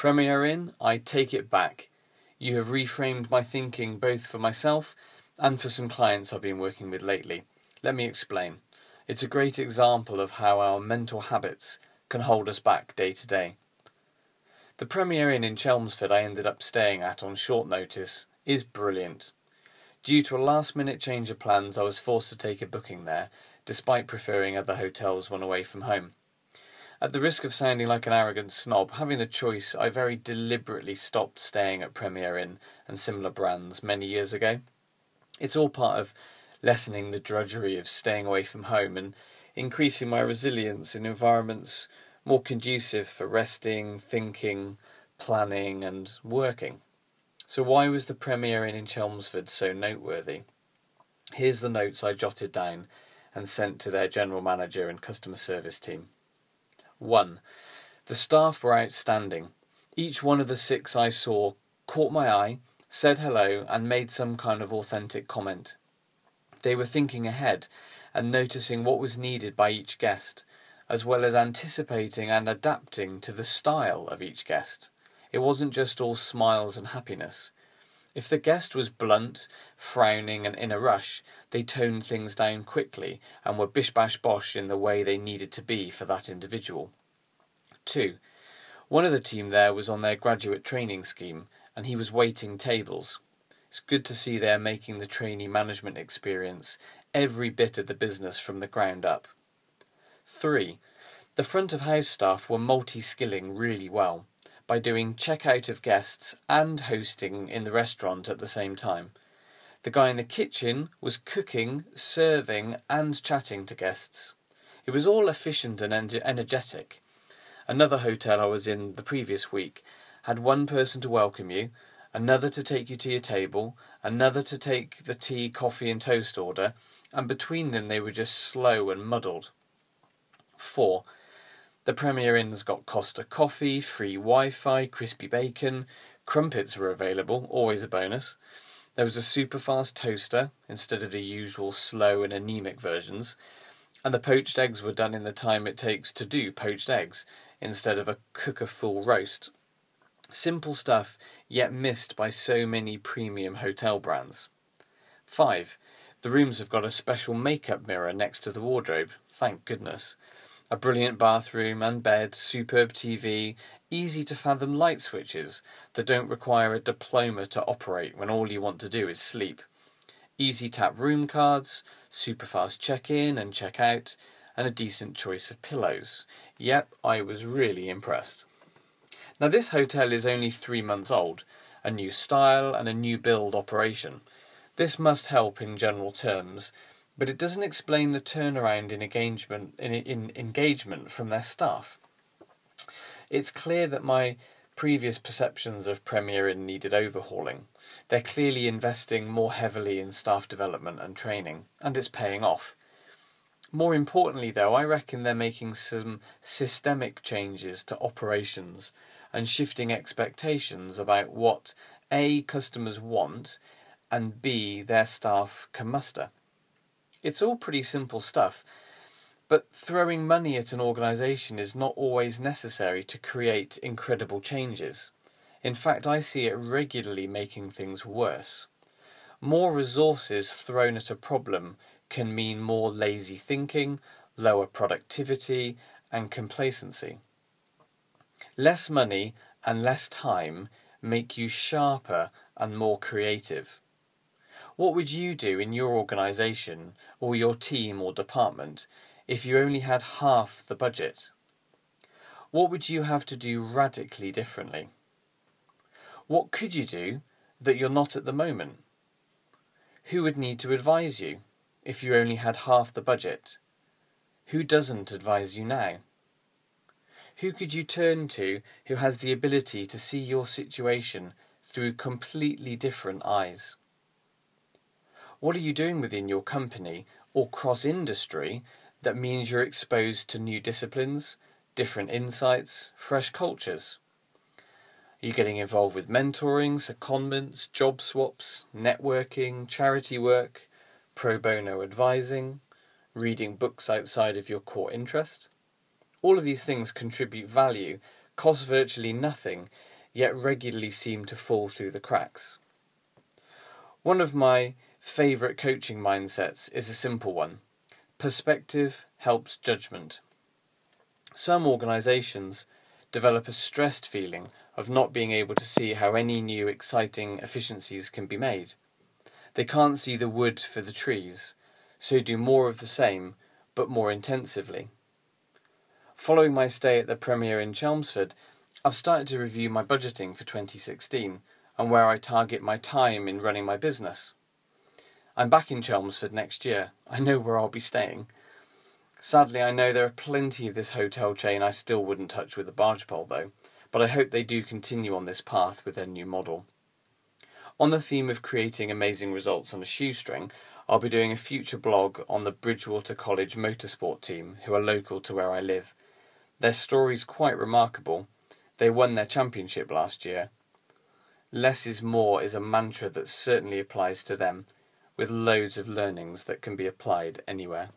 Premier Inn, I take it back. You have reframed my thinking both for myself and for some clients I've been working with lately. Let me explain. It's a great example of how our mental habits can hold us back day to day. The Premier Inn in Chelmsford I ended up staying at on short notice is brilliant. Due to a last minute change of plans, I was forced to take a booking there, despite preferring other hotels when away from home. At the risk of sounding like an arrogant snob, having the choice, I very deliberately stopped staying at Premier Inn and similar brands many years ago. It's all part of lessening the drudgery of staying away from home and increasing my resilience in environments more conducive for resting, thinking, planning, and working. So, why was the Premier Inn in Chelmsford so noteworthy? Here's the notes I jotted down and sent to their general manager and customer service team. 1. The staff were outstanding. Each one of the six I saw caught my eye, said hello, and made some kind of authentic comment. They were thinking ahead and noticing what was needed by each guest, as well as anticipating and adapting to the style of each guest. It wasn't just all smiles and happiness. If the guest was blunt, frowning, and in a rush, they toned things down quickly and were bish bash bosh in the way they needed to be for that individual. 2. One of the team there was on their graduate training scheme and he was waiting tables. It's good to see they're making the trainee management experience every bit of the business from the ground up. 3. The front of house staff were multi skilling really well by doing checkout of guests and hosting in the restaurant at the same time. The guy in the kitchen was cooking, serving, and chatting to guests. It was all efficient and energetic. Another hotel I was in the previous week had one person to welcome you, another to take you to your table, another to take the tea, coffee, and toast order, and between them they were just slow and muddled. 4. The Premier Inn's got Costa coffee, free Wi Fi, crispy bacon, crumpets were available, always a bonus. There was a super fast toaster instead of the usual slow and anemic versions, and the poached eggs were done in the time it takes to do poached eggs instead of a cook a full roast. Simple stuff, yet missed by so many premium hotel brands. 5. The rooms have got a special makeup mirror next to the wardrobe, thank goodness a brilliant bathroom and bed, superb TV, easy to fathom light switches that don't require a diploma to operate when all you want to do is sleep, easy tap room cards, super fast check in and check out, and a decent choice of pillows. Yep, I was really impressed. Now, this hotel is only three months old, a new style and a new build operation. This must help in general terms, but it doesn't explain the turnaround in engagement in, in engagement from their staff. It's clear that my previous perceptions of Premier Inn needed overhauling. They're clearly investing more heavily in staff development and training, and it's paying off. More importantly, though, I reckon they're making some systemic changes to operations and shifting expectations about what A, customers want, and B, their staff can muster. It's all pretty simple stuff, but throwing money at an organisation is not always necessary to create incredible changes. In fact, I see it regularly making things worse. More resources thrown at a problem can mean more lazy thinking, lower productivity, and complacency. Less money and less time make you sharper and more creative. What would you do in your organisation or your team or department if you only had half the budget? What would you have to do radically differently? What could you do that you're not at the moment? Who would need to advise you if you only had half the budget? Who doesn't advise you now? Who could you turn to who has the ability to see your situation through completely different eyes? What are you doing within your company or cross industry that means you're exposed to new disciplines, different insights, fresh cultures? Are you getting involved with mentoring, secondments, job swaps, networking, charity work, pro bono advising, reading books outside of your core interest? All of these things contribute value, cost virtually nothing, yet regularly seem to fall through the cracks. One of my favourite coaching mindsets is a simple one perspective helps judgment. Some organisations develop a stressed feeling of not being able to see how any new exciting efficiencies can be made. They can't see the wood for the trees, so do more of the same, but more intensively. Following my stay at the Premier Inn Chelmsford, I've started to review my budgeting for 2016 and where I target my time in running my business. I'm back in Chelmsford next year. I know where I'll be staying. Sadly, I know there are plenty of this hotel chain I still wouldn't touch with a barge pole, though, but I hope they do continue on this path with their new model. On the theme of creating amazing results on a shoestring, I'll be doing a future blog on the Bridgewater College motorsport team, who are local to where I live. Their story's quite remarkable. They won their championship last year. Less is more is a mantra that certainly applies to them, with loads of learnings that can be applied anywhere.